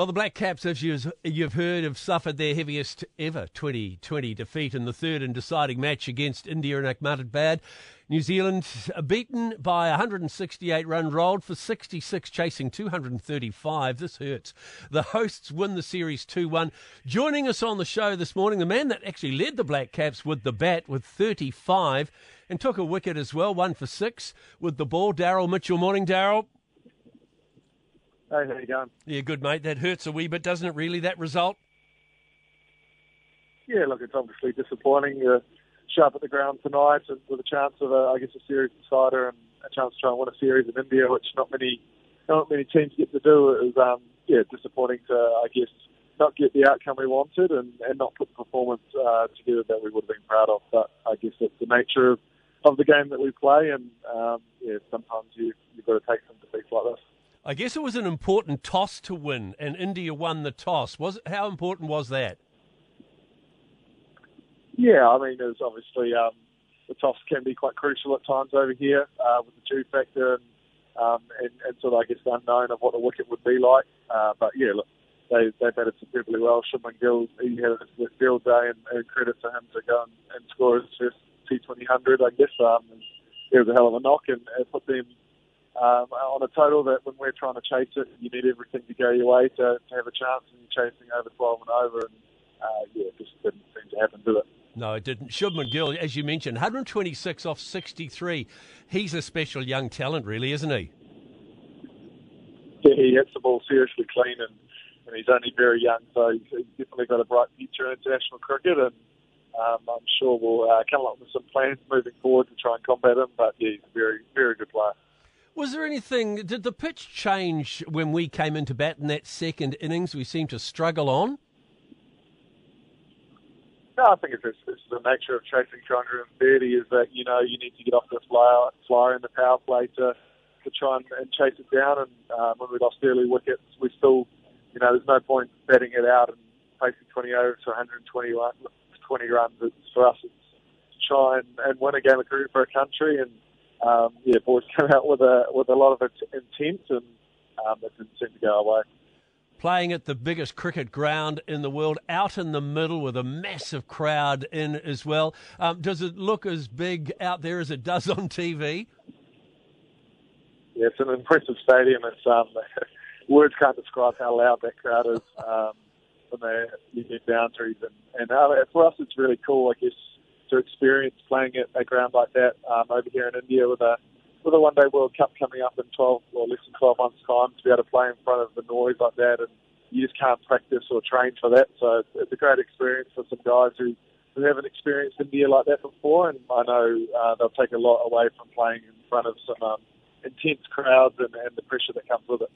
Well, the Black Caps, as you've heard, have suffered their heaviest ever 2020 defeat in the third and deciding match against India in Ahmedabad. New Zealand uh, beaten by 168 run rolled for 66, chasing 235. This hurts. The hosts win the series 2 1. Joining us on the show this morning, the man that actually led the Black Caps with the bat with 35 and took a wicket as well, one for six with the ball. Daryl Mitchell. Morning, Daryl. Hey, how you going? Yeah, good, mate. That hurts a wee bit, doesn't it, really, that result? Yeah, look, it's obviously disappointing. You're sharp at the ground tonight and with a chance of, a, I guess, a series decider and a chance to try and win a series in India, which not many not many teams get to do. It was, um, yeah, disappointing to, I guess, not get the outcome we wanted and, and not put the performance uh, together that we would have been proud of. But I guess it's the nature of, of the game that we play, and um, yeah, sometimes you, you've got to take some defeats like this. I guess it was an important toss to win, and India won the toss. Was it, how important was that? Yeah, I mean, there's obviously um, the toss can be quite crucial at times over here uh, with the dew factor and, um, and, and sort of I guess the unknown of what the wicket would be like. Uh, but yeah, look, they they batted superbly well. Shubman Gill he had a field day, and, and credit to him to go and, and score his first T20 hundred. I guess um, it was a hell of a knock and it put them um, on a total that when we're trying to chase it, you need everything to go your way to, to have a chance, and you're chasing over 12 and over, and uh, yeah, it just didn't seem to happen, did it? No, it didn't. Shubman Gill, as you mentioned, 126 off 63. He's a special young talent, really, isn't he? Yeah, he hits the ball seriously clean, and, and he's only very young, so he's, he's definitely got a bright future in international cricket, and um, I'm sure we'll uh, come up with some plans moving forward to try and combat him. But yeah, he's a very, very good player. Was there anything? Did the pitch change when we came into bat in that second innings? We seemed to struggle on. No, I think it's, it's the nature of chasing 230 is that you know you need to get off the flyer, flyer in the power play to to try and, and chase it down. And um, when we lost early wickets, we still, you know, there's no point betting it out and facing 20 overs for 120 20 runs. It's, for us, it's to try and, and win a game of cricket for a country and um, yeah, boys came out with a with a lot of intent, and um, it didn't seem to go our way. Playing at the biggest cricket ground in the world, out in the middle with a massive crowd in as well. Um, does it look as big out there as it does on TV? Yeah, it's an impressive stadium. It's um, words can't describe how loud that crowd is um, when they you get down boundaries, and, and uh, for us, it's really cool. I guess to experience playing at a ground like that um, over here in India with a with a One Day World Cup coming up in 12 or less than 12 months' time to be able to play in front of the noise like that, and you just can't practice or train for that. So it's a great experience for some guys who who haven't experienced India like that before, and I know uh, they'll take a lot away from playing in front of some um, intense crowds and, and the pressure that comes with it.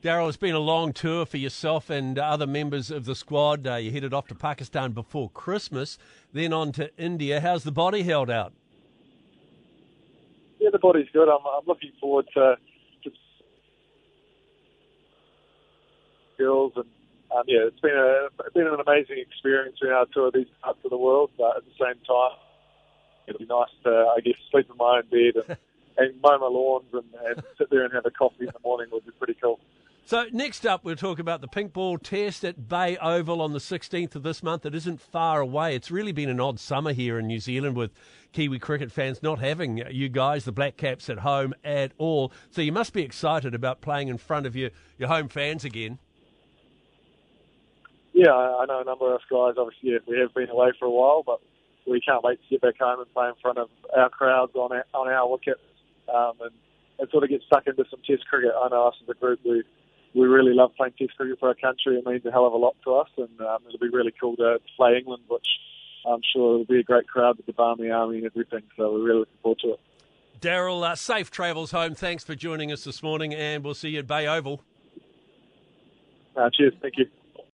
Daryl, it's been a long tour for yourself and other members of the squad. Uh, you headed off to Pakistan before Christmas, then on to India. How's the body held out? Yeah, the body's good. I'm, I'm looking forward to, to skills and um, yeah, it's been a it's been an amazing experience able to tour these parts of the world. But at the same time, it'll be nice to I guess sleep in my own bed and, and mow my lawns and, and sit there and have a coffee in the morning would be pretty cool. So next up, we'll talk about the pink ball test at Bay Oval on the 16th of this month. It isn't far away. It's really been an odd summer here in New Zealand with Kiwi cricket fans not having you guys, the Black Caps, at home at all. So you must be excited about playing in front of your, your home fans again. Yeah, I know a number of us guys. Obviously, we have been away for a while, but we can't wait to get back home and play in front of our crowds on our, on our wickets um, and, and sort of get stuck into some Test cricket. I know us as a group, we we really love playing Test cricket for our country. It means a hell of a lot to us, and um, it'll be really cool to play England, which I'm sure will be a great crowd with the Barmy Army and everything. So we're really looking forward to it. Daryl, uh, safe travels home. Thanks for joining us this morning, and we'll see you at Bay Oval. Uh, cheers. Thank you.